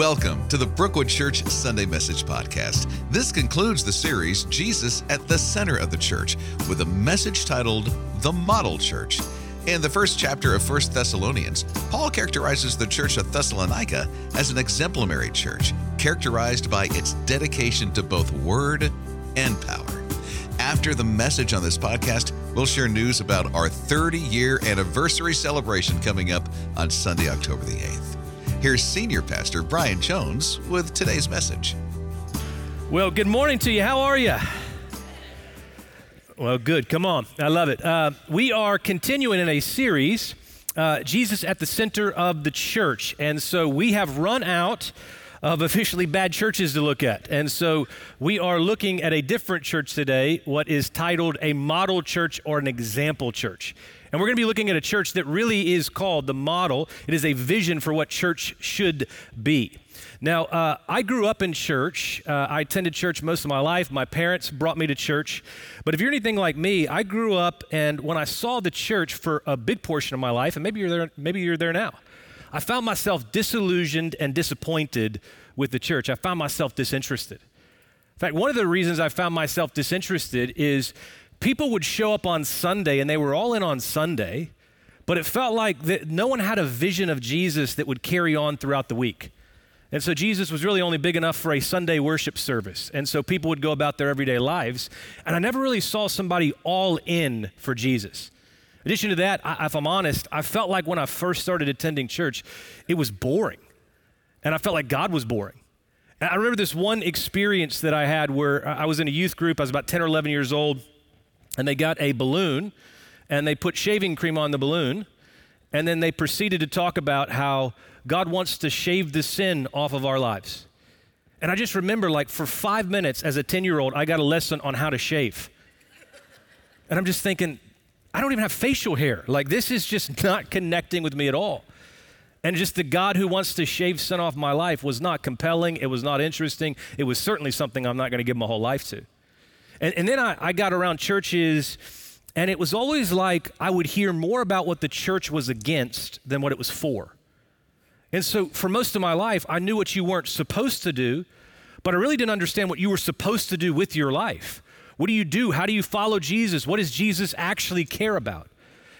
Welcome to the Brookwood Church Sunday Message Podcast. This concludes the series Jesus at the Center of the Church with a message titled The Model Church. In the first chapter of 1 Thessalonians, Paul characterizes the church of Thessalonica as an exemplary church, characterized by its dedication to both word and power. After the message on this podcast, we'll share news about our 30 year anniversary celebration coming up on Sunday, October the 8th. Here's Senior Pastor Bryan Jones with today's message. Well, good morning to you. How are you? Well, good. Come on. I love it. Uh, we are continuing in a series, uh, Jesus at the Center of the Church. And so we have run out of officially bad churches to look at. And so we are looking at a different church today, what is titled a model church or an example church. And we're going to be looking at a church that really is called the model. It is a vision for what church should be. Now, uh, I grew up in church. Uh, I attended church most of my life. My parents brought me to church. But if you're anything like me, I grew up, and when I saw the church for a big portion of my life, and maybe you're there, maybe you're there now, I found myself disillusioned and disappointed with the church. I found myself disinterested. In fact, one of the reasons I found myself disinterested is people would show up on Sunday, and they were all in on Sunday, but it felt like that no one had a vision of Jesus that would carry on throughout the week. And so Jesus was really only big enough for a Sunday worship service. And so people would go about their everyday lives. And I never really saw somebody all in for Jesus. In addition to that, I, if I'm honest, I felt like when I first started attending church, it was boring. And I felt like God was boring. And I remember this one experience that I had where I was in a youth group. I was about 10 or 11 years old. And they got a balloon and they put shaving cream on the balloon. And then they proceeded to talk about how God wants to shave the sin off of our lives. And I just remember, like, for five minutes as a 10 year old, I got a lesson on how to shave. And I'm just thinking, I don't even have facial hair. Like, this is just not connecting with me at all. And just the God who wants to shave sin off my life was not compelling. It was not interesting. It was certainly something I'm not going to give my whole life to. And, and then I, I got around churches, and it was always like I would hear more about what the church was against than what it was for. And so for most of my life, I knew what you weren't supposed to do, but I really didn't understand what you were supposed to do with your life. What do you do? How do you follow Jesus? What does Jesus actually care about?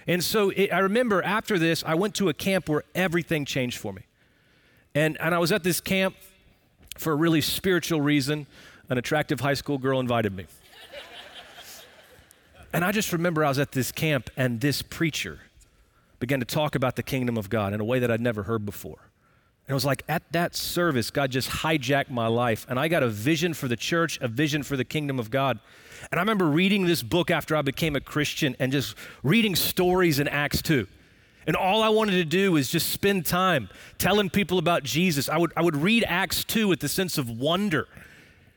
And so it, I remember after this, I went to a camp where everything changed for me. And, and I was at this camp for a really spiritual reason. An attractive high school girl invited me. And I just remember I was at this camp and this preacher began to talk about the kingdom of God in a way that I'd never heard before. And it was like at that service, God just hijacked my life. And I got a vision for the church, a vision for the kingdom of God. And I remember reading this book after I became a Christian and just reading stories in Acts 2. And all I wanted to do was just spend time telling people about Jesus. I would, I would read Acts 2 with the sense of wonder.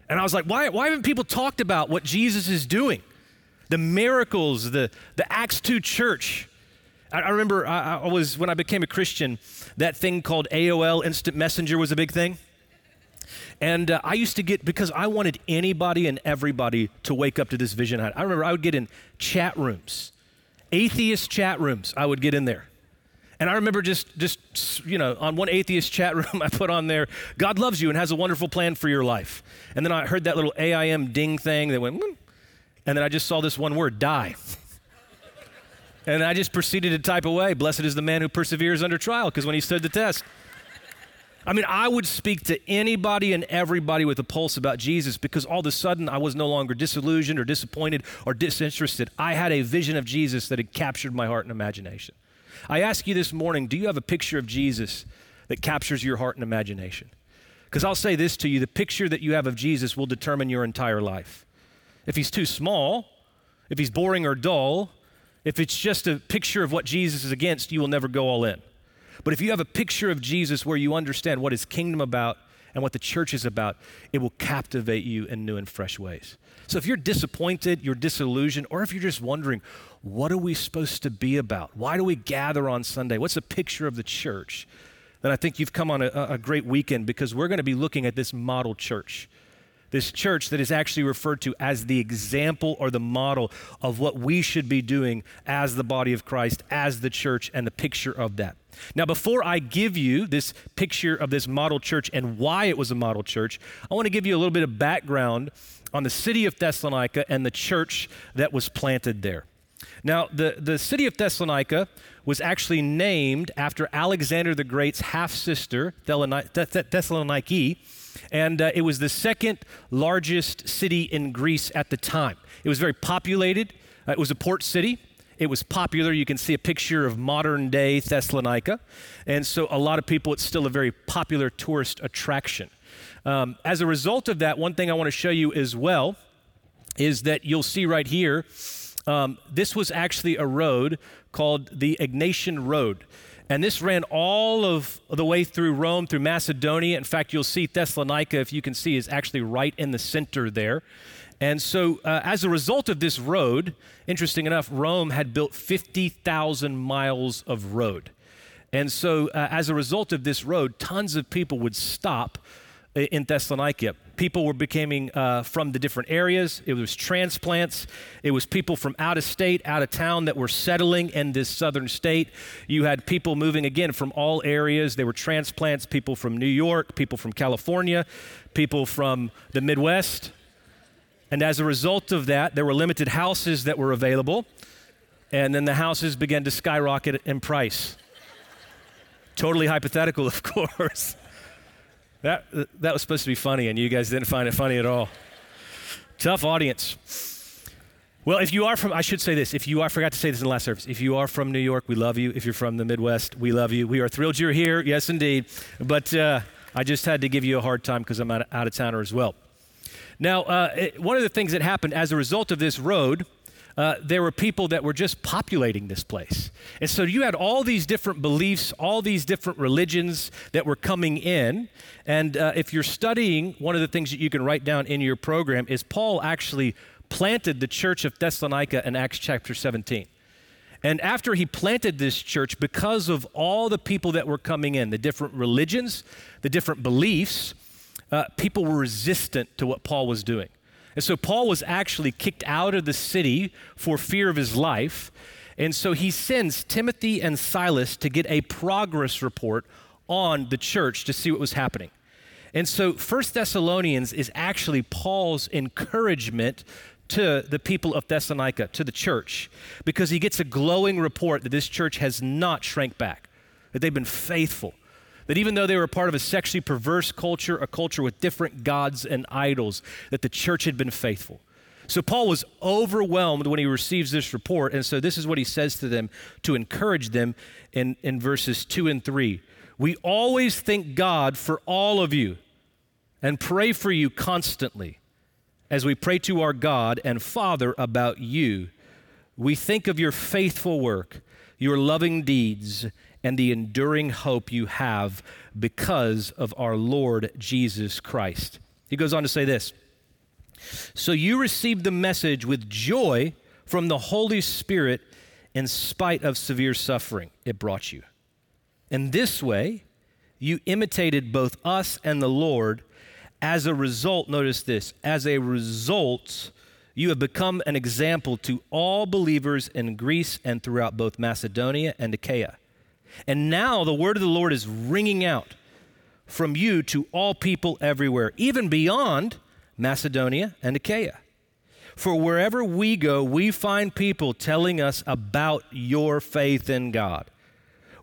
And I was like, why, why haven't people talked about what Jesus is doing? The miracles, the, the Acts 2 church. I, I remember I, I was, when I became a Christian, that thing called AOL Instant Messenger was a big thing. And uh, I used to get, because I wanted anybody and everybody to wake up to this vision. I remember I would get in chat rooms, atheist chat rooms, I would get in there. And I remember just, just, you know, on one atheist chat room, I put on there, God loves you and has a wonderful plan for your life. And then I heard that little AIM ding thing that went, and then I just saw this one word, die. and I just proceeded to type away, blessed is the man who perseveres under trial, because when he stood the test, I mean, I would speak to anybody and everybody with a pulse about Jesus because all of a sudden I was no longer disillusioned or disappointed or disinterested. I had a vision of Jesus that had captured my heart and imagination. I ask you this morning do you have a picture of Jesus that captures your heart and imagination? Because I'll say this to you the picture that you have of Jesus will determine your entire life. If he's too small, if he's boring or dull, if it's just a picture of what Jesus is against, you will never go all in. But if you have a picture of Jesus where you understand what his kingdom about and what the church is about, it will captivate you in new and fresh ways. So if you're disappointed, you're disillusioned, or if you're just wondering, what are we supposed to be about? Why do we gather on Sunday? What's a picture of the church? Then I think you've come on a, a great weekend because we're going to be looking at this model church this church that is actually referred to as the example or the model of what we should be doing as the body of Christ, as the church, and the picture of that. Now, before I give you this picture of this model church and why it was a model church, I want to give you a little bit of background on the city of Thessalonica and the church that was planted there. Now, the, the city of Thessalonica was actually named after Alexander the Great's half sister, Thessaloniki, and uh, it was the second largest city in Greece at the time. It was very populated, uh, it was a port city. It was popular. You can see a picture of modern day Thessalonica. And so, a lot of people, it's still a very popular tourist attraction. Um, as a result of that, one thing I want to show you as well is that you'll see right here um, this was actually a road called the Egnatian Road. And this ran all of the way through Rome, through Macedonia. In fact, you'll see Thessalonica, if you can see, is actually right in the center there. And so, uh, as a result of this road, interesting enough, Rome had built 50,000 miles of road. And so, uh, as a result of this road, tons of people would stop in Thessalonica. People were becoming uh, from the different areas. It was transplants. It was people from out of state, out of town that were settling in this southern state. You had people moving again from all areas. They were transplants, people from New York, people from California, people from the Midwest. And as a result of that, there were limited houses that were available. And then the houses began to skyrocket in price. totally hypothetical, of course. That, that was supposed to be funny, and you guys didn't find it funny at all. Tough audience. Well, if you are from, I should say this. If you are, I forgot to say this in the last service. If you are from New York, we love you. If you're from the Midwest, we love you. We are thrilled you're here. Yes, indeed. But uh, I just had to give you a hard time because I'm out, out of towner as well. Now, uh, it, one of the things that happened as a result of this road uh, there were people that were just populating this place. And so you had all these different beliefs, all these different religions that were coming in. And uh, if you're studying, one of the things that you can write down in your program is Paul actually planted the church of Thessalonica in Acts chapter 17. And after he planted this church, because of all the people that were coming in, the different religions, the different beliefs, uh, people were resistant to what Paul was doing. And so Paul was actually kicked out of the city for fear of his life. And so he sends Timothy and Silas to get a progress report on the church to see what was happening. And so First Thessalonians is actually Paul's encouragement to the people of Thessalonica, to the church, because he gets a glowing report that this church has not shrank back, that they've been faithful, that even though they were part of a sexually perverse culture, a culture with different gods and idols, that the church had been faithful. So Paul was overwhelmed when he receives this report. And so this is what he says to them to encourage them in, in verses 2 and 3. We always thank God for all of you and pray for you constantly as we pray to our God and Father about you. We think of your faithful work, your loving deeds, and the enduring hope you have because of our Lord Jesus Christ. He goes on to say this So you received the message with joy from the Holy Spirit in spite of severe suffering it brought you. In this way, you imitated both us and the Lord. As a result, notice this, as a result, you have become an example to all believers in Greece and throughout both Macedonia and Achaia. And now the word of the Lord is ringing out from you to all people everywhere, even beyond Macedonia and Achaia. For wherever we go, we find people telling us about your faith in God.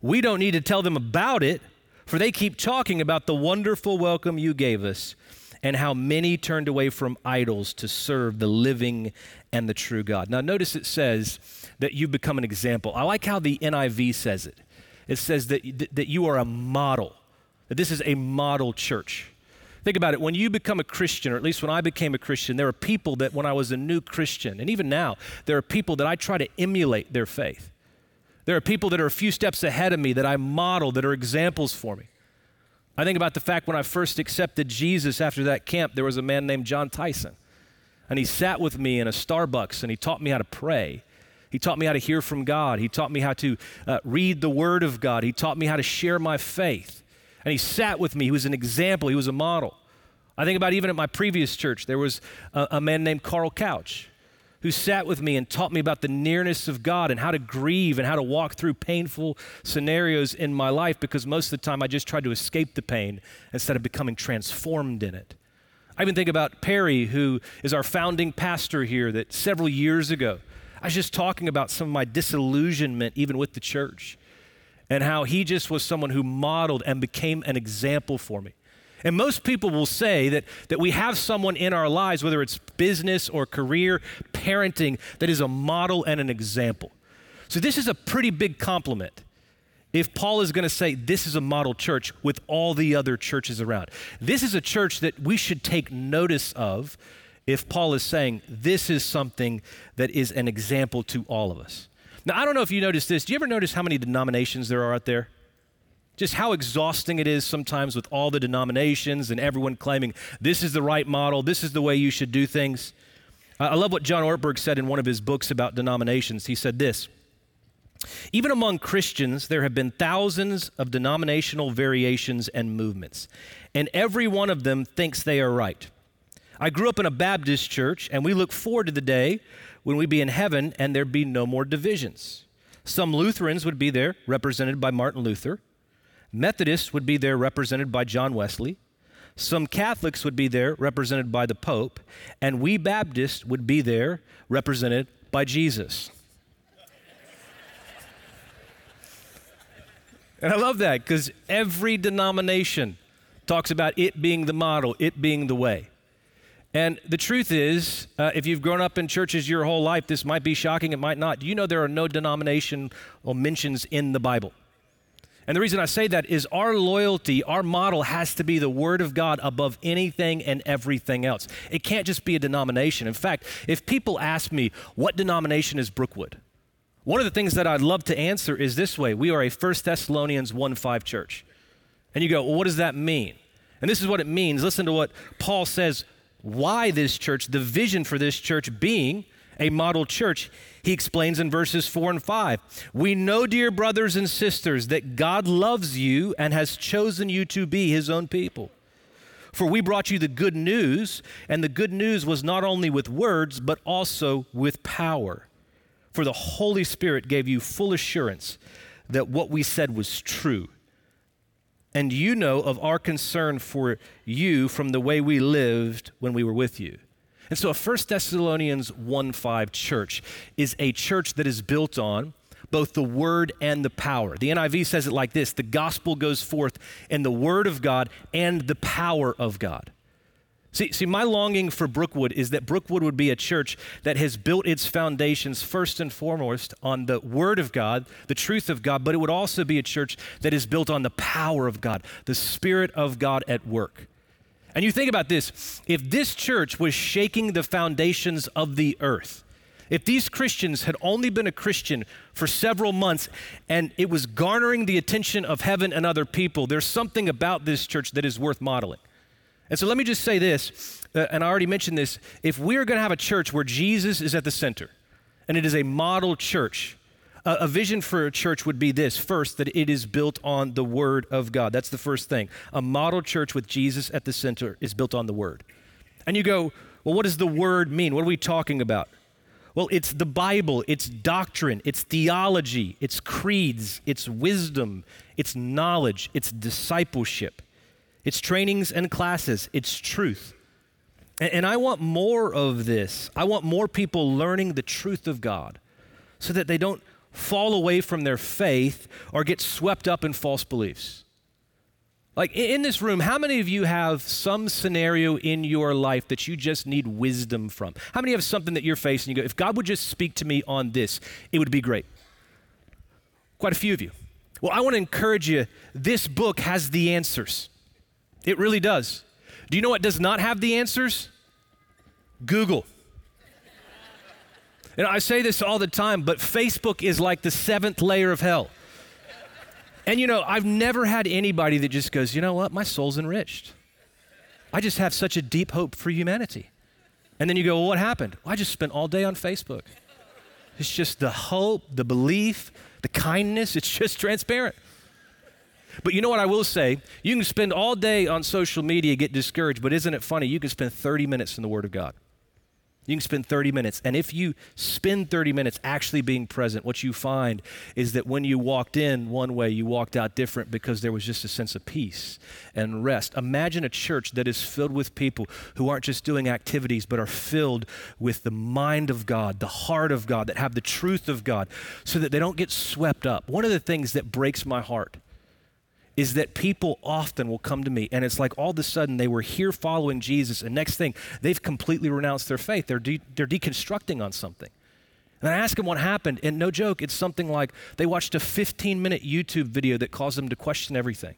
We don't need to tell them about it, for they keep talking about the wonderful welcome you gave us and how many turned away from idols to serve the living and the true God. Now, notice it says that you become an example. I like how the NIV says it it says that, that you are a model, that this is a model church. Think about it. When you become a Christian, or at least when I became a Christian, there are people that when I was a new Christian, and even now, there are people that I try to emulate their faith. There are people that are a few steps ahead of me that I model, that are examples for me. I think about the fact when I first accepted Jesus after that camp, there was a man named John Tyson. And he sat with me in a Starbucks and he taught me how to pray. He taught me how to hear from God. He taught me how to uh, read the Word of God. He taught me how to share my faith. And he sat with me. He was an example, he was a model. I think about even at my previous church, there was a, a man named Carl Couch who sat with me and taught me about the nearness of God and how to grieve and how to walk through painful scenarios in my life because most of the time I just tried to escape the pain instead of becoming transformed in it. I even think about Perry, who is our founding pastor here, that several years ago, I was just talking about some of my disillusionment even with the church and how he just was someone who modeled and became an example for me. And most people will say that, that we have someone in our lives, whether it's business or career, parenting, that is a model and an example. So, this is a pretty big compliment if Paul is going to say this is a model church with all the other churches around. This is a church that we should take notice of if Paul is saying this is something that is an example to all of us. Now, I don't know if you noticed this. Do you ever notice how many denominations there are out there? just how exhausting it is sometimes with all the denominations and everyone claiming this is the right model, this is the way you should do things. I love what John Ortberg said in one of his books about denominations. He said this Even among Christians, there have been thousands of denominational variations and movements, and every one of them thinks they are right. I grew up in a Baptist church, and we look forward to the day when we be in heaven and there be no more divisions. Some Lutherans would be there, represented by Martin Luther. Methodists would be there represented by John Wesley. Some Catholics would be there represented by the Pope. And we Baptists would be there represented by Jesus. and I love that because every denomination talks about it being the model, it being the way. And the truth is, uh, if you've grown up in churches your whole life, this might be shocking, it might not. Do you know there are no denominational mentions in the Bible? And the reason I say that is our loyalty, our model has to be the Word of God above anything and everything else. It can't just be a denomination. In fact, if people ask me, what denomination is Brookwood? One of the things that I'd love to answer is this way We are a 1 Thessalonians 1 5 church. And you go, well, what does that mean? And this is what it means. Listen to what Paul says why this church, the vision for this church being a model church. He explains in verses 4 and 5 We know, dear brothers and sisters, that God loves you and has chosen you to be his own people. For we brought you the good news, and the good news was not only with words, but also with power. For the Holy Spirit gave you full assurance that what we said was true. And you know of our concern for you from the way we lived when we were with you. And so a 1 Thessalonians 1 5 church is a church that is built on both the word and the power. The NIV says it like this the gospel goes forth in the word of God and the power of God. See, see, my longing for Brookwood is that Brookwood would be a church that has built its foundations first and foremost on the Word of God, the truth of God, but it would also be a church that is built on the power of God, the Spirit of God at work. And you think about this if this church was shaking the foundations of the earth, if these Christians had only been a Christian for several months and it was garnering the attention of heaven and other people, there's something about this church that is worth modeling. And so let me just say this, uh, and I already mentioned this. If we're going to have a church where Jesus is at the center, and it is a model church, a, a vision for a church would be this first, that it is built on the Word of God. That's the first thing. A model church with Jesus at the center is built on the Word. And you go, well, what does the Word mean? What are we talking about? Well, it's the Bible, it's doctrine, it's theology, it's creeds, it's wisdom, it's knowledge, it's discipleship, it's trainings and classes, it's truth. And, and, I want more of this. I want more people learning the truth of God so that they don't fall away from their faith or get swept up in false beliefs. Like in this room, how many of you have some scenario in your life that you just need wisdom from? How many have something that you're facing? You go, if God would just speak to me on this, it would be great. Quite a few of you. Well, I want to encourage you. This book has the answers. It really does. Do you know what does not have the answers? Google. And I say this all the time, but Facebook is like the seventh layer of hell. And you know, I've never had anybody that just goes, you know what, my soul's enriched. I just have such a deep hope for humanity. And then you go, well, what happened? Well, I just spent all day on Facebook. It's just the hope, the belief, the kindness, it's just transparent. But you know what I will say? You can spend all day on social media, get discouraged, but isn't it funny? You can spend 30 minutes in the Word of God. You can spend 30 minutes. And if you spend 30 minutes actually being present, what you find is that when you walked in one way, you walked out different because there was just a sense of peace and rest. Imagine a church that is filled with people who aren't just doing activities, but are filled with the mind of God, the heart of God, that have the truth of God, so that they don't get swept up. One of the things that breaks my heart is that people often will come to me and it's like all of a sudden they were here following Jesus and next thing they've completely renounced their faith. They're, de- they're deconstructing on something. And I ask them what happened, and no joke, it's something like they watched a 15 minute YouTube video that caused them to question everything.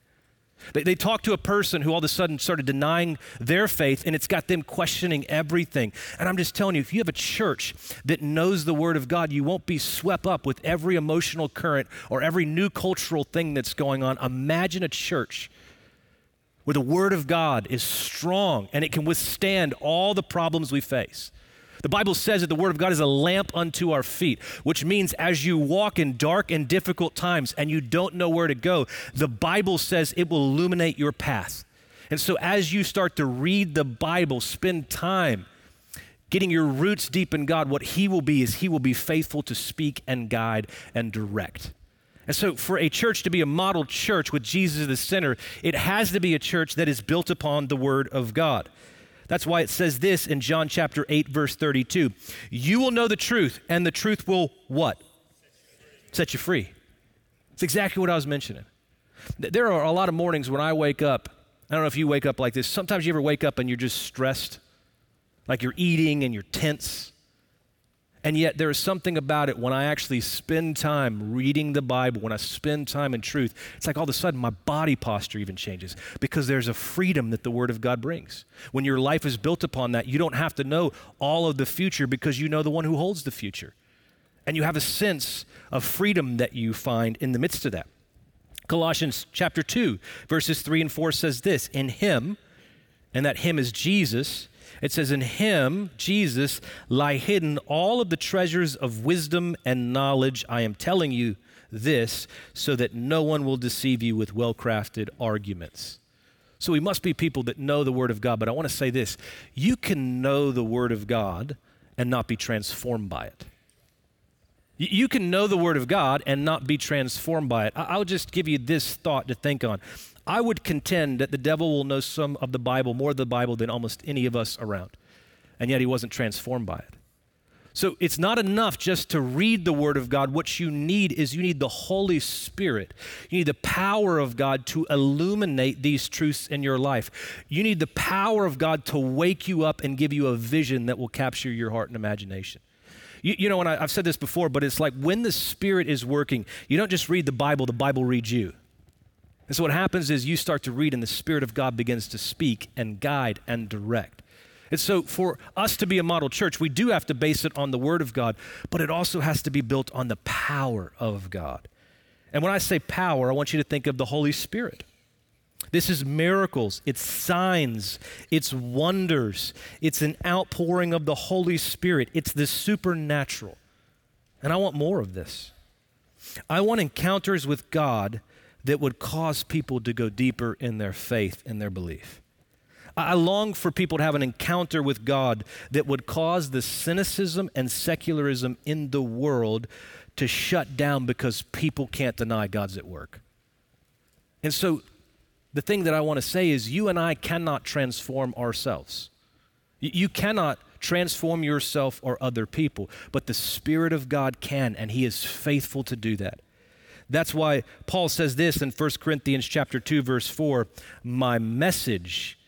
They, they talk to a person who all of a sudden started denying their faith, and it's got them questioning everything. And I'm just telling you, if you have a church that knows the Word of God, you won't be swept up with every emotional current or every new cultural thing that's going on. Imagine a church where the Word of God is strong and it can withstand all the problems we face. The Bible says that the Word of God is a lamp unto our feet, which means as you walk in dark and difficult times and you don't know where to go, the Bible says it will illuminate your path. And so as you start to read the Bible, spend time getting your roots deep in God, what He will be is He will be faithful to speak and guide and direct. And so, for a church to be a model church with Jesus at the center, it has to be a church that is built upon the Word of God. That's why it says this in John chapter 8 verse 32. You will know the truth and the truth will what? Set you free. It's exactly what I was mentioning. There are a lot of mornings when I wake up. I don't know if you wake up like this. Sometimes you ever wake up and you're just stressed, like you're eating and you're tense. And yet, there is something about it when I actually spend time reading the Bible, when I spend time in truth, it's like all of a sudden my body posture even changes because there's a freedom that the Word of God brings. When your life is built upon that, you don't have to know all of the future because you know the one who holds the future. And you have a sense of freedom that you find in the midst of that. Colossians chapter 2, verses 3 and 4 says this In Him, and that Him is Jesus, it says, In him, Jesus, lie hidden all of the treasures of wisdom and knowledge. I am telling you this so that no one will deceive you with well crafted arguments. So we must be people that know the Word of God. But I want to say this you can know the Word of God and not be transformed by it. You can know the Word of God and not be transformed by it. I'll just give you this thought to think on. I would contend that the devil will know some of the Bible, more of the Bible than almost any of us around. And yet he wasn't transformed by it. So it's not enough just to read the Word of God. What you need is you need the Holy Spirit. You need the power of God to illuminate these truths in your life. You need the power of God to wake you up and give you a vision that will capture your heart and imagination. You, you know, and I, I've said this before, but it's like when the Spirit is working, you don't just read the Bible, the Bible reads you. And so what happens is you start to read, and the Spirit of God begins to speak and guide and direct. And so, for us to be a model church, we do have to base it on the Word of God, but it also has to be built on the power of God. And when I say power, I want you to think of the Holy Spirit. This is miracles, it's signs, it's wonders, it's an outpouring of the Holy Spirit, it's the supernatural. And I want more of this. I want encounters with God that would cause people to go deeper in their faith and their belief. I long for people to have an encounter with God that would cause the cynicism and secularism in the world to shut down because people can't deny God's at work. And so, the thing that I want to say is, you and I cannot transform ourselves. You cannot transform yourself or other people, but the Spirit of God can, and He is faithful to do that. That's why Paul says this in 1 Corinthians chapter 2 verse 4, my message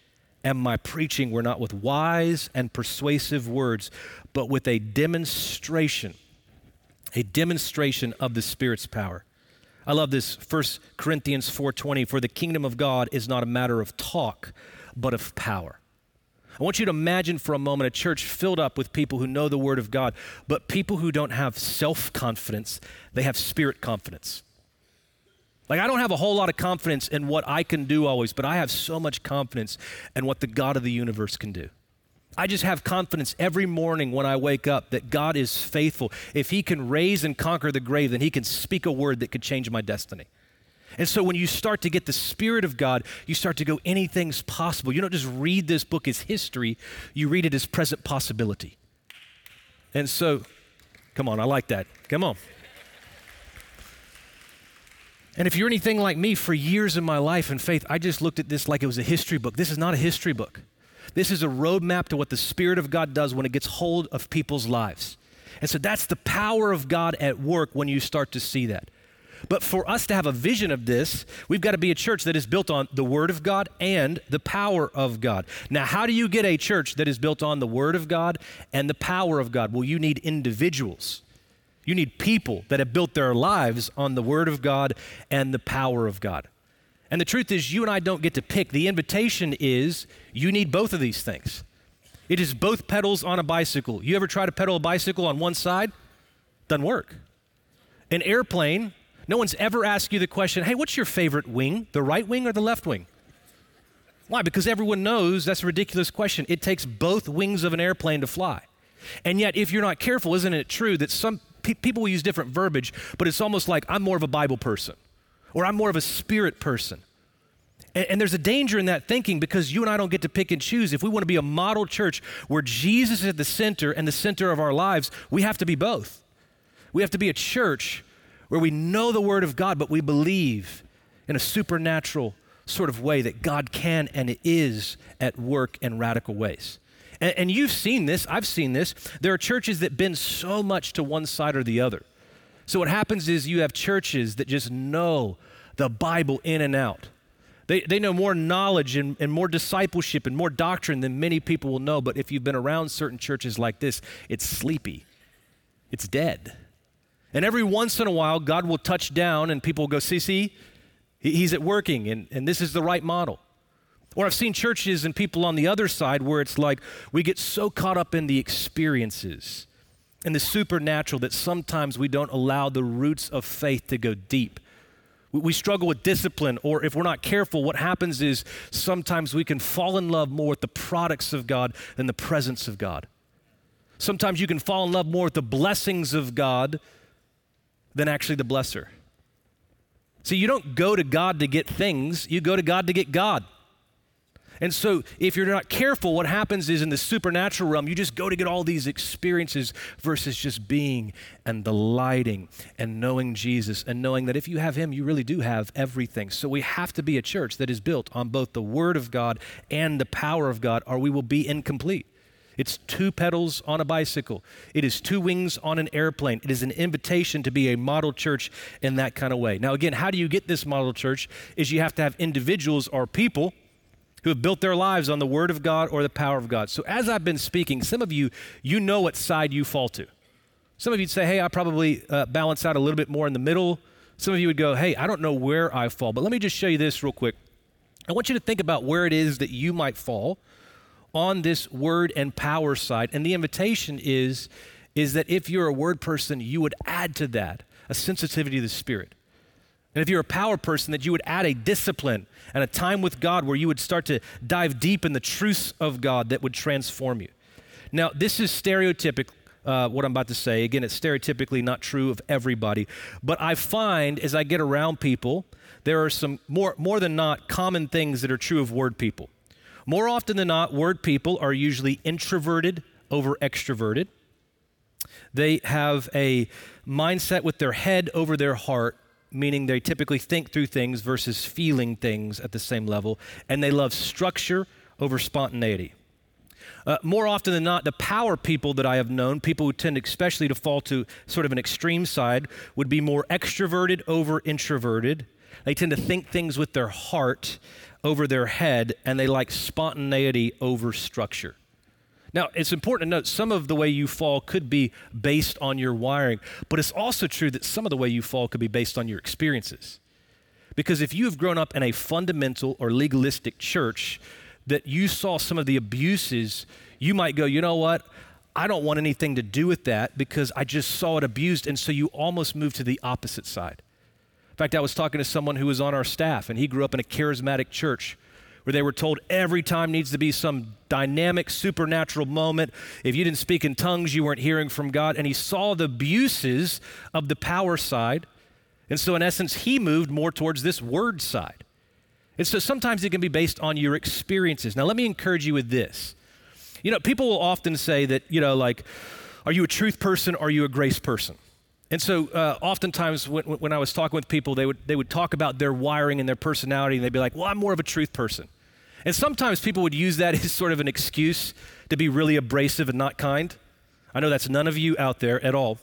and my preaching were not with wise and persuasive words, but with a demonstration, a demonstration of the Spirit's power. I love this 1 Corinthians 4:20 for the kingdom of God is not a matter of talk but of power. I want you to imagine for a moment a church filled up with people who know the word of God, but people who don't have self-confidence, they have spirit confidence. Like, I don't have a whole lot of confidence in what I can do always, but I have so much confidence in what the God of the universe can do. I just have confidence every morning when I wake up that God is faithful. If He can raise and conquer the grave, then He can speak a word that could change my destiny. And so when you start to get the Spirit of God, you start to go, anything's possible. You don't just read this book as history, you read it as present possibility. And so, come on, I like that. Come on. And if you're anything like me, for years in my life and faith, I just looked at this like it was a history book. This is not a history book. This is a roadmap to what the Spirit of God does when it gets hold of people's lives. And so that's the power of God at work when you start to see that. But for us to have a vision of this, we've got to be a church that is built on the Word of God and the power of God. Now, how do you get a church that is built on the Word of God and the power of God? Well, you need individuals. You need people that have built their lives on the Word of God and the power of God. And the truth is, you and I don't get to pick. The invitation is you need both of these things. It is both pedals on a bicycle. You ever try to pedal a bicycle on one side? Doesn't work. An airplane, no one's ever asked you the question, hey, what's your favorite wing, the right wing or the left wing? Why? Because everyone knows that's a ridiculous question. It takes both wings of an airplane to fly. And yet, if you're not careful, isn't it true that some pe- people will use different verbiage, but it's almost like I'm more of a Bible person or I'm more of a spirit person. And, and, there's a danger in that thinking because you and I don't get to pick and choose. If we want to be a model church where Jesus is at the center and the center of our lives, we have to be both. We have to be a church where we know the Word of God, but we believe in a supernatural sort of way that God can and is at work in radical ways. And, and you've seen this, I've seen this. There are churches that bend so much to one side or the other. So what happens is you have churches that just know the Bible in and out. They, they know more knowledge and, and more discipleship and more doctrine than many people will know. But if you've been around certain churches like this, it's sleepy, it's dead. And every once in a while, God will touch down and people will go, see, see, he's at working and, and this is the right model. Or I've seen churches and people on the other side where it's like we get so caught up in the experiences and the supernatural that sometimes we don't allow the roots of faith to go deep. We struggle with discipline, or if we're not careful, what happens is sometimes we can fall in love more with the products of God than the presence of God. Sometimes you can fall in love more with the blessings of God than actually the blesser. See, you don't go to God to get things, you go to God to get God. And so, if you're not careful, what happens is in the supernatural realm, you just go to get all these experiences versus just being and delighting and knowing Jesus and knowing that if you have Him, you really do have everything. So, we have to be a church that is built on both the Word of God and the power of God, or we will be incomplete. It's two pedals on a bicycle. It is two wings on an airplane. It is an invitation to be a model church in that kind of way. Now, again, how do you get this model church? Is you have to have individuals or people who have built their lives on the Word of God or the power of God. So, as I've been speaking, some of you, you know what side you fall to. Some of you'd say, hey, I probably uh, balance out a little bit more in the middle. Some of you would go, hey, I don't know where I fall. But let me just show you this real quick. I want you to think about where it is that you might fall on this word and power side. And the invitation is, is that if you're a word person, you would add to that a sensitivity to the Spirit. And if you're a power person, that you would add a discipline and a time with God where you would start to dive deep in the truths of God that would transform you. Now, this is stereotypic, uh, what I'm about to say. Again, it's stereotypically not true of everybody. But I find as I get around people, there are some more, more than not common things that are true of word people. More often than not, word people are usually introverted over extroverted. They have a mindset with their head over their heart meaning they typically think through things versus feeling things at the same level, and they love structure over spontaneity. Uh, more often than not, the power people that I have known, people who tend especially to fall to sort of an extreme side, would be more extroverted over introverted. They tend to think things with their heart over their head, and they like spontaneity over structure. Now, it's important to note some of the way you fall could be based on your wiring, but it's also true that some of the way you fall could be based on your experiences. Because if you have grown up in a fundamental or legalistic church that you saw some of the abuses, you might go, you know what? I don't want anything to do with that because I just saw it abused. And so you almost move to the opposite side. In fact, I was talking to someone who was on our staff, and he grew up in a charismatic church where they were told every time needs to be some dynamic supernatural moment. If you didn't speak in tongues, you weren't hearing from God. And he saw the abuses of the power side. And so, in essence, he moved more towards this word side. And so sometimes it can be based on your experiences. Now, let me encourage you with this. You know, people will often say that, you know, like, are you a truth person? Or are you a grace person? And so, uh, oftentimes, when, when I was talking with people, they would, they would talk about their wiring and their personality, and they'd be like, well, I'm more of a truth person. And sometimes people would use that as sort of an excuse to be really abrasive and not kind. I know that's none of you out there at all.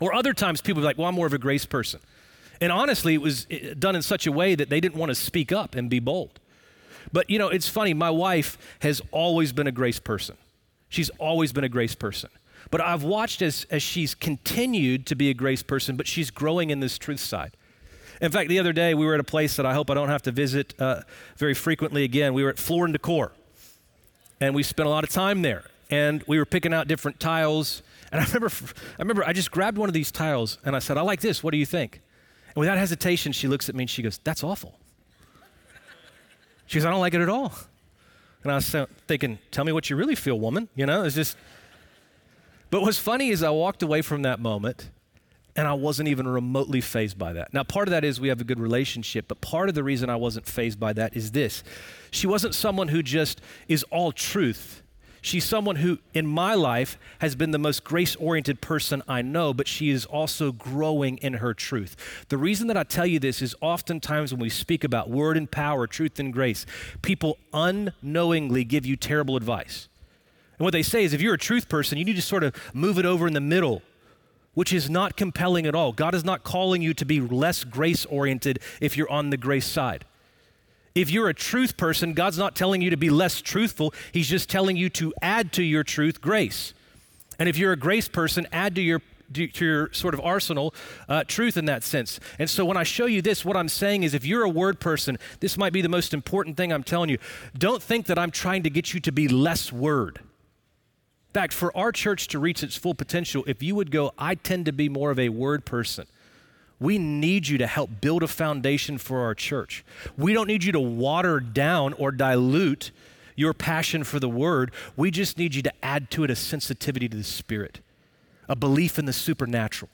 Or other times people would be like, well, I'm more of a grace person. And honestly, it was done in such a way that they didn't want to speak up and be bold. But you know, it's funny, my wife has always been a grace person. She's always been a grace person. But I've watched as, as she's continued to be a grace person, but she's growing in this truth side. In fact, the other day we were at a place that I hope I don't have to visit uh, very frequently again. We were at Floor and Decor, and we spent a lot of time there. And we were picking out different tiles. And I remember, I remember I just grabbed one of these tiles and I said, I like this. What do you think? And without hesitation, she looks at me and she goes, That's awful. She goes, I don't like it at all. And I was thinking, Tell me what you really feel, woman. You know, it's just. But what's funny is I walked away from that moment and I wasn't even remotely fazed by that. Now, part of that is we have a good relationship, but part of the reason I wasn't fazed by that is this she wasn't someone who just is all truth. She's someone who, in my life, has been the most grace oriented person I know, but she is also growing in her truth. The reason that I tell you this is oftentimes when we speak about word and power, truth and grace, people unknowingly give you terrible advice. And what they say is if you're a truth person, you need to sort of move it over in the middle, which is not compelling at all. God is not calling you to be less grace oriented if you're on the grace side. If you're a truth person, God's not telling you to be less truthful. He's just telling you to add to your truth grace. And if you're a grace person, add to your to your sort of arsenal uh, truth in that sense. And so when I show you this, what I'm saying is if you're a word person, this might be the most important thing I'm telling you. Don't think that I'm trying to get you to be less word. In fact, for our church to reach its full potential, if you would go, I tend to be more of a word person we need you to help build a foundation for our church. We don't need you to water down or dilute your passion for the word. We just need you to add to it a sensitivity to the spirit, a belief in the supernatural.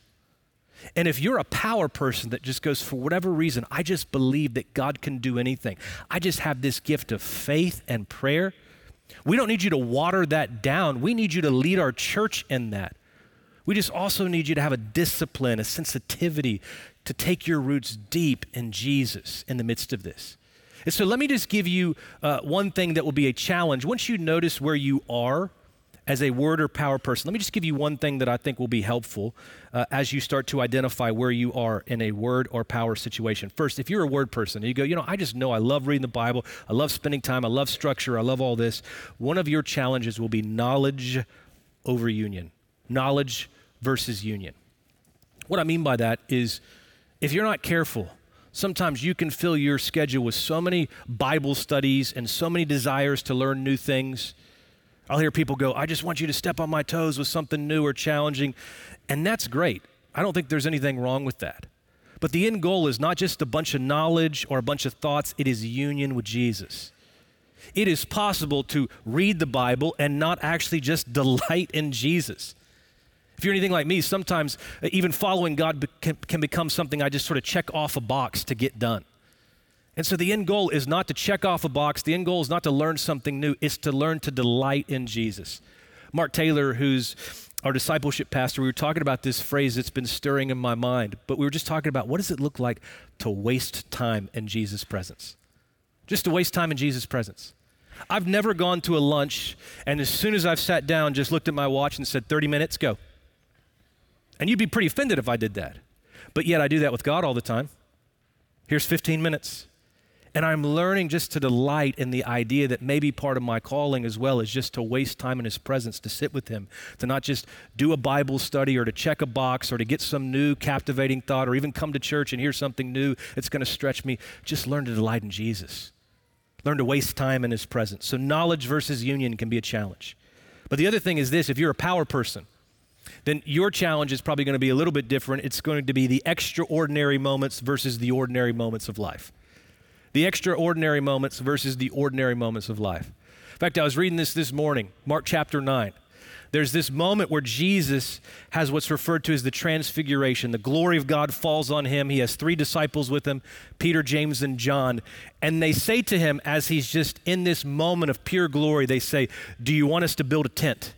And if you're a power person that just goes, for whatever reason, I just believe that God can do anything, I just have this gift of faith and prayer, we don't need you to water that down. We need you to lead our church in that. We just also need you to have a discipline, a sensitivity to take your roots deep in Jesus in the midst of this. And so let me just give you uh, one thing that will be a challenge. Once you notice where you are as a word or power person, let me just give you one thing that I think will be helpful uh, as you start to identify where you are in a word or power situation. First, if you're a word person, you go, you know, I just know I love reading the Bible, I love spending time, I love structure, I love all this. One of your challenges will be knowledge over union. Knowledge versus union. What I mean by that is if you're not careful, sometimes you can fill your schedule with so many Bible studies and so many desires to learn new things. I'll hear people go, I just want you to step on my toes with something new or challenging. And that's great. I don't think there's anything wrong with that. But the end goal is not just a bunch of knowledge or a bunch of thoughts, it is union with Jesus. It is possible to read the Bible and not actually just delight in Jesus. If you're anything like me, sometimes even following God can, can become something I just sort of check off a box to get done. And so the end goal is not to check off a box. The end goal is not to learn something new. It's to learn to delight in Jesus. Mark Taylor, who's our discipleship pastor, we were talking about this phrase that's been stirring in my mind. But we were just talking about what does it look like to waste time in Jesus' presence? Just to waste time in Jesus' presence. I've never gone to a lunch and as soon as I've sat down, just looked at my watch and said, 30 minutes, go. And you'd be pretty offended if I did that. But yet I do that with God all the time. Here's 15 minutes. And I'm learning just to delight in the idea that maybe part of my calling as well is just to waste time in His presence, to sit with Him, to not just do a Bible study or to check a box or to get some new captivating thought or even come to church and hear something new that's going to stretch me. Just learn to delight in Jesus. Learn to waste time in His presence. So, knowledge versus union can be a challenge. But the other thing is this if you're a power person, then your challenge is probably going to be a little bit different. It's going to be the extraordinary moments versus the ordinary moments of life. The extraordinary moments versus the ordinary moments of life. In fact, I was reading this this morning, Mark chapter 9. There's this moment where Jesus has what's referred to as the transfiguration. The glory of God falls on him. He has three disciples with him Peter, James, and John. And they say to him, as he's just in this moment of pure glory, they say, Do you want us to build a tent?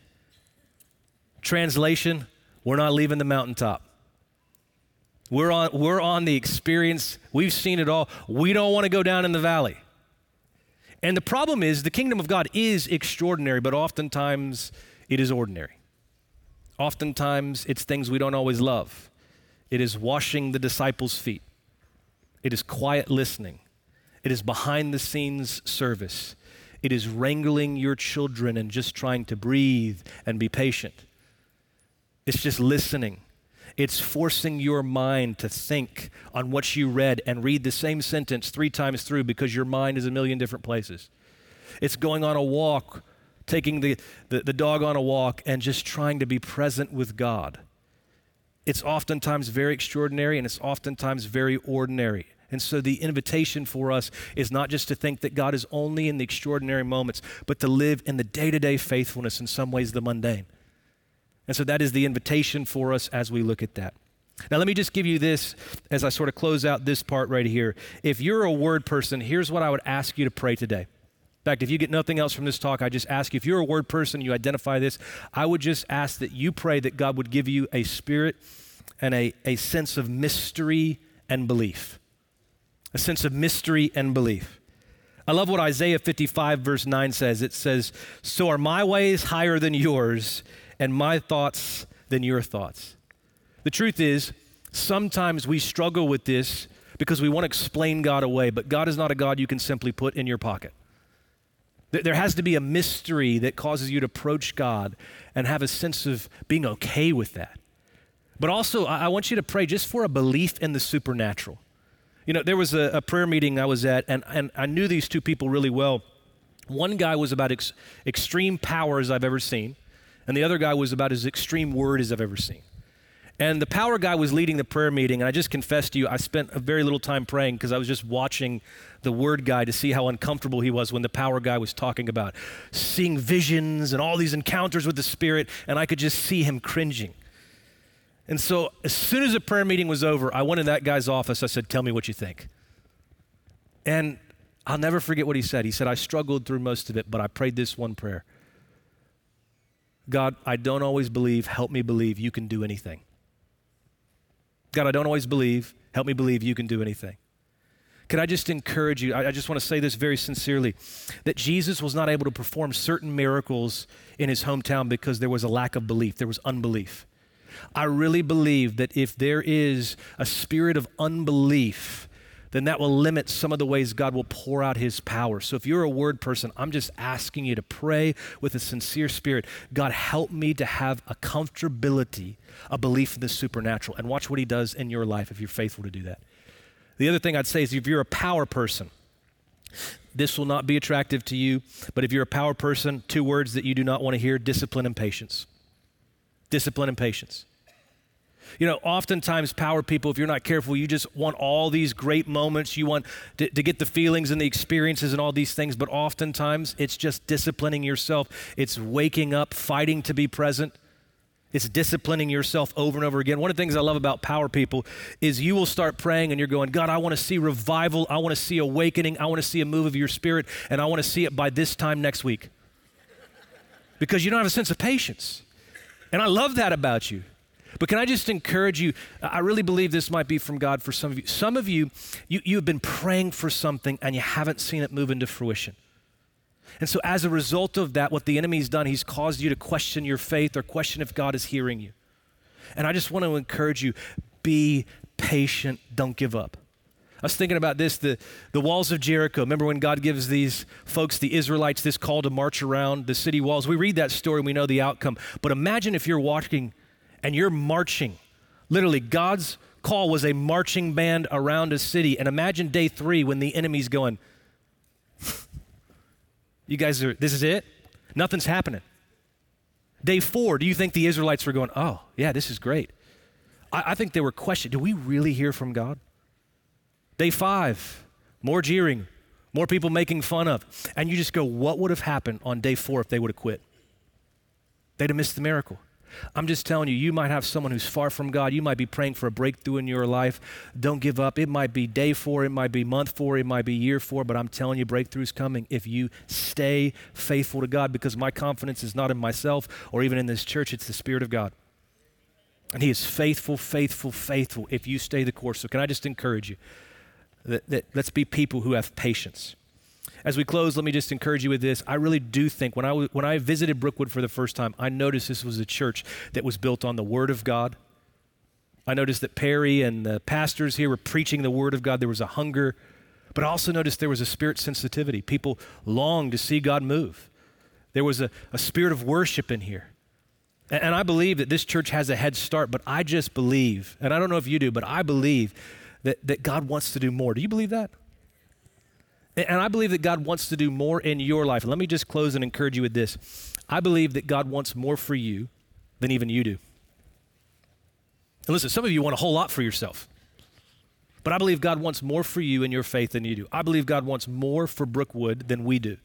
Translation, we're not leaving the mountaintop. We're on, we're on the experience. We've seen it all. We don't want to go down in the valley. And the problem is, the kingdom of God is extraordinary, but oftentimes it is ordinary. Oftentimes it's things we don't always love. It is washing the disciples' feet, it is quiet listening, it is behind the scenes service, it is wrangling your children and just trying to breathe and be patient. It's just listening. It's forcing your mind to think on what you read and read the same sentence three times through because your mind is a million different places. It's going on a walk, taking the, the, the, dog on a walk, and just trying to be present with God. It's oftentimes very extraordinary and it's oftentimes very ordinary. And so the invitation for us is not just to think that God is only in the extraordinary moments, but to live in the day to day faithfulness, in some ways, the mundane. And so that is the invitation for us as we look at that. Now, let me just give you this as I sort of close out this part right here. If you're a word person, here's what I would ask you to pray today. In fact, if you get nothing else from this talk, I just ask you if you're a word person, you identify this, I would just ask that you pray that God would give you a spirit and a, a sense of mystery and belief. A sense of mystery and belief. I love what Isaiah 55, verse 9 says. It says, So are my ways higher than yours and my thoughts than your thoughts. The truth is, sometimes we struggle with this because we want to explain God away, but God is not a God you can simply put in your pocket. There has to be a mystery that causes you to approach God and have a sense of being okay with that. But also, I want you to pray just for a belief in the supernatural. You know, there was a, a prayer meeting I was at, and, and I knew these two people really well. One guy was about ex- extreme powers I've ever seen and the other guy was about as extreme word as I've ever seen. And the power guy was leading the prayer meeting, and I just confessed to you, I spent a very little time praying because I was just watching the word guy to see how uncomfortable he was when the power guy was talking about seeing visions and all these encounters with the Spirit, and I could just see him cringing. And so, as soon as the prayer meeting was over, I went in that guy's office. I said, Tell me what you think. And I'll never forget what he said. He said, I struggled through most of it, but I prayed this one prayer. God, I don't always believe. Help me believe you can do anything. God, I don't always believe. Help me believe you can do anything. Could I just encourage you? I, I just want to say this very sincerely that Jesus was not able to perform certain miracles in his hometown because there was a lack of belief, there was unbelief. I really believe that if there is a spirit of unbelief, then that will limit some of the ways God will pour out his power. So if you're a word person, I'm just asking you to pray with a sincere spirit God, help me to have a comfortability, a belief in the supernatural, and watch what he does in your life if you're faithful to do that. The other thing I'd say is if you're a power person, this will not be attractive to you, but if you're a power person, two words that you do not want to hear discipline and patience. Discipline and patience. You know, oftentimes, power people, if you're not careful, you just want all these great moments. You want to, to, get the feelings and the experiences and all these things, but oftentimes it's just disciplining yourself. It's waking up, fighting to be present. It's disciplining yourself over and over again. One of the things I love about power people is you will start praying and you're going, God, I want to see revival. I want to see awakening. I want to see a move of your spirit, and I want to see it by this time next week. Because you don't have a sense of patience. And I love that about you. But can I just encourage you? I really believe this might be from God for some of you. Some of you, you, you have been praying for something and you haven't seen it move into fruition. And so, as a result of that, what the enemy's done, he's caused you to question your faith or question if God is hearing you. And I just want to encourage you be patient, don't give up. I was thinking about this the, the walls of Jericho. Remember when God gives these folks, the Israelites, this call to march around the city walls? We read that story and we know the outcome. But imagine if you're walking and you're marching. Literally, God's call was a marching band around a city. And imagine day three when the enemy's going, You guys are, this is it? Nothing's happening. Day four, do you think the Israelites were going, Oh, yeah, this is great? I, I think they were questioning, Do we really hear from God? Day five, more jeering, more people making fun of. And you just go, What would have happened on day four if they would have quit? They'd have missed the miracle. I'm just telling you, you might have someone who's far from God. You might be praying for a breakthrough in your life. Don't give up. It might be day four, it might be month four, it might be year four, but I'm telling you, breakthrough's coming if you stay faithful to God because my confidence is not in myself or even in this church, it's the Spirit of God. And He is faithful, faithful, faithful if you stay the course. So, can I just encourage you that, that let's be people who have patience. As we close, let me just encourage you with this. I really do think when I, when I visited Brookwood for the first time, I noticed this was a church that was built on the Word of God. I noticed that Perry and the pastors here were preaching the Word of God. There was a hunger, but I also noticed there was a spirit sensitivity. People longed to see God move. There was a, a spirit of worship in here. And, and I believe that this church has a head start, but I just believe, and I don't know if you do, but I believe that, that God wants to do more. Do you believe that? And I believe that God wants to do more in your life. let me just close and encourage you with this. I believe that God wants more for you than even you do. And listen, some of you want a whole lot for yourself. But I believe God wants more for you in your faith than you do. I believe God wants more for Brookwood than we do.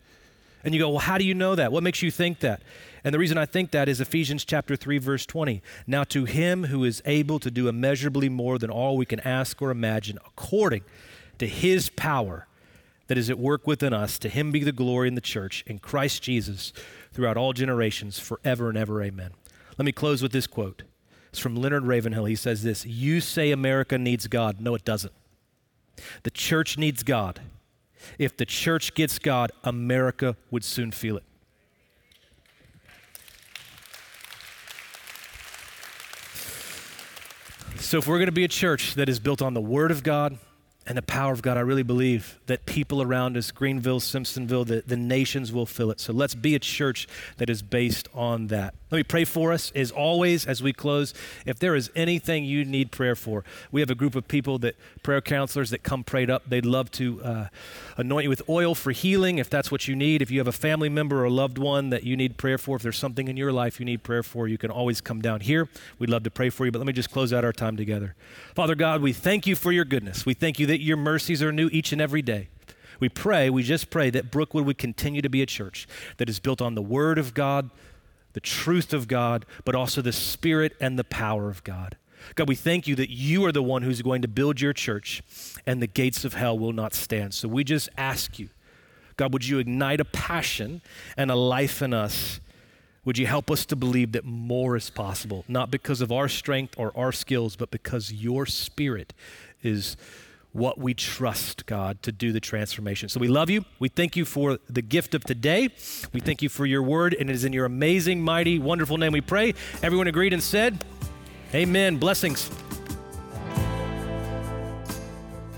And you go, well, how do you know that? What makes you think that? And the reason I think that is Ephesians chapter 3 verse 20. Now to him who is able to do immeasurably more than all we can ask or imagine according to his power that is at work within us. To him be the glory in the church in Christ Jesus throughout all generations, forever and ever. Amen. Let me close with this quote. It's from Leonard Ravenhill. He says this You say America needs God. No, it doesn't. The church needs God. If the church gets God, America would soon feel it. So, if we're going to be a church that is built on the Word of God, and the power of God, I really believe that people around us, Greenville, Simpsonville, the, the nations will fill it. So let's be a church that is based on that. Let me pray for us. As always, as we close, if there is anything you need prayer for, we have a group of people that, prayer counselors that come prayed up. They'd love to uh, anoint you with oil for healing if that's what you need. If you have a family member or a loved one that you need prayer for, if there's something in your life you need prayer for, you can always come down here. We'd love to pray for you. But let me just close out our time together. Father God, we thank you for your goodness. We thank you that your mercies are new each and every day. We pray, we just pray that Brookwood would continue to be a church that is built on the Word of God, the truth of God, but also the Spirit and the power of God. God, we thank you that you are the one who's going to build your church and the gates of hell will not stand. So we just ask you, God, would you ignite a passion and a life in us? Would you help us to believe that more is possible, not because of our strength or our skills, but because your spirit is what we trust, God, to do the transformation. So we love you. We thank you for the gift of today. We thank you for your word, and it is in your amazing, mighty, wonderful name we pray. Everyone agreed and said, Amen. Blessings.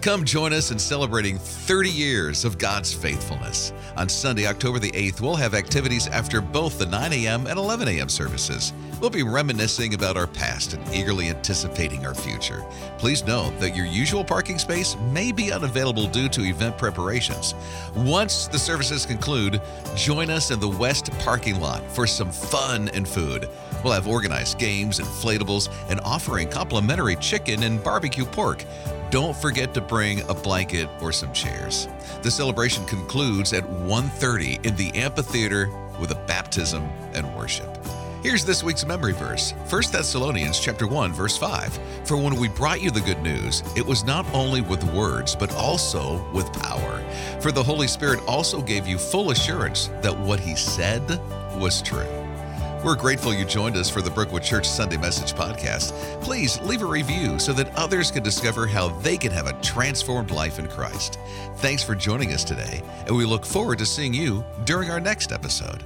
Come join us in celebrating 30 years of God's faithfulness. On Sunday, October the 8th, we'll have activities after both the 9 a.m. and 11 a.m. services. We'll be reminiscing about our past and eagerly anticipating our future. Please note that your usual parking space may be unavailable due to event preparations. Once the services conclude, join us in the West parking lot for some fun and food. We'll have organized games, inflatables, and offering complimentary chicken and barbecue pork. Don't forget to bring a blanket or some chairs. The celebration concludes at 1:30 in the amphitheater with a baptism and worship. Here's this week's memory verse 1 Thessalonians chapter 1 verse 5 For when we brought you the good news it was not only with words but also with power for the Holy Spirit also gave you full assurance that what he said was true we're grateful you joined us for the Brookwood Church Sunday Message Podcast. Please leave a review so that others can discover how they can have a transformed life in Christ. Thanks for joining us today, and we look forward to seeing you during our next episode.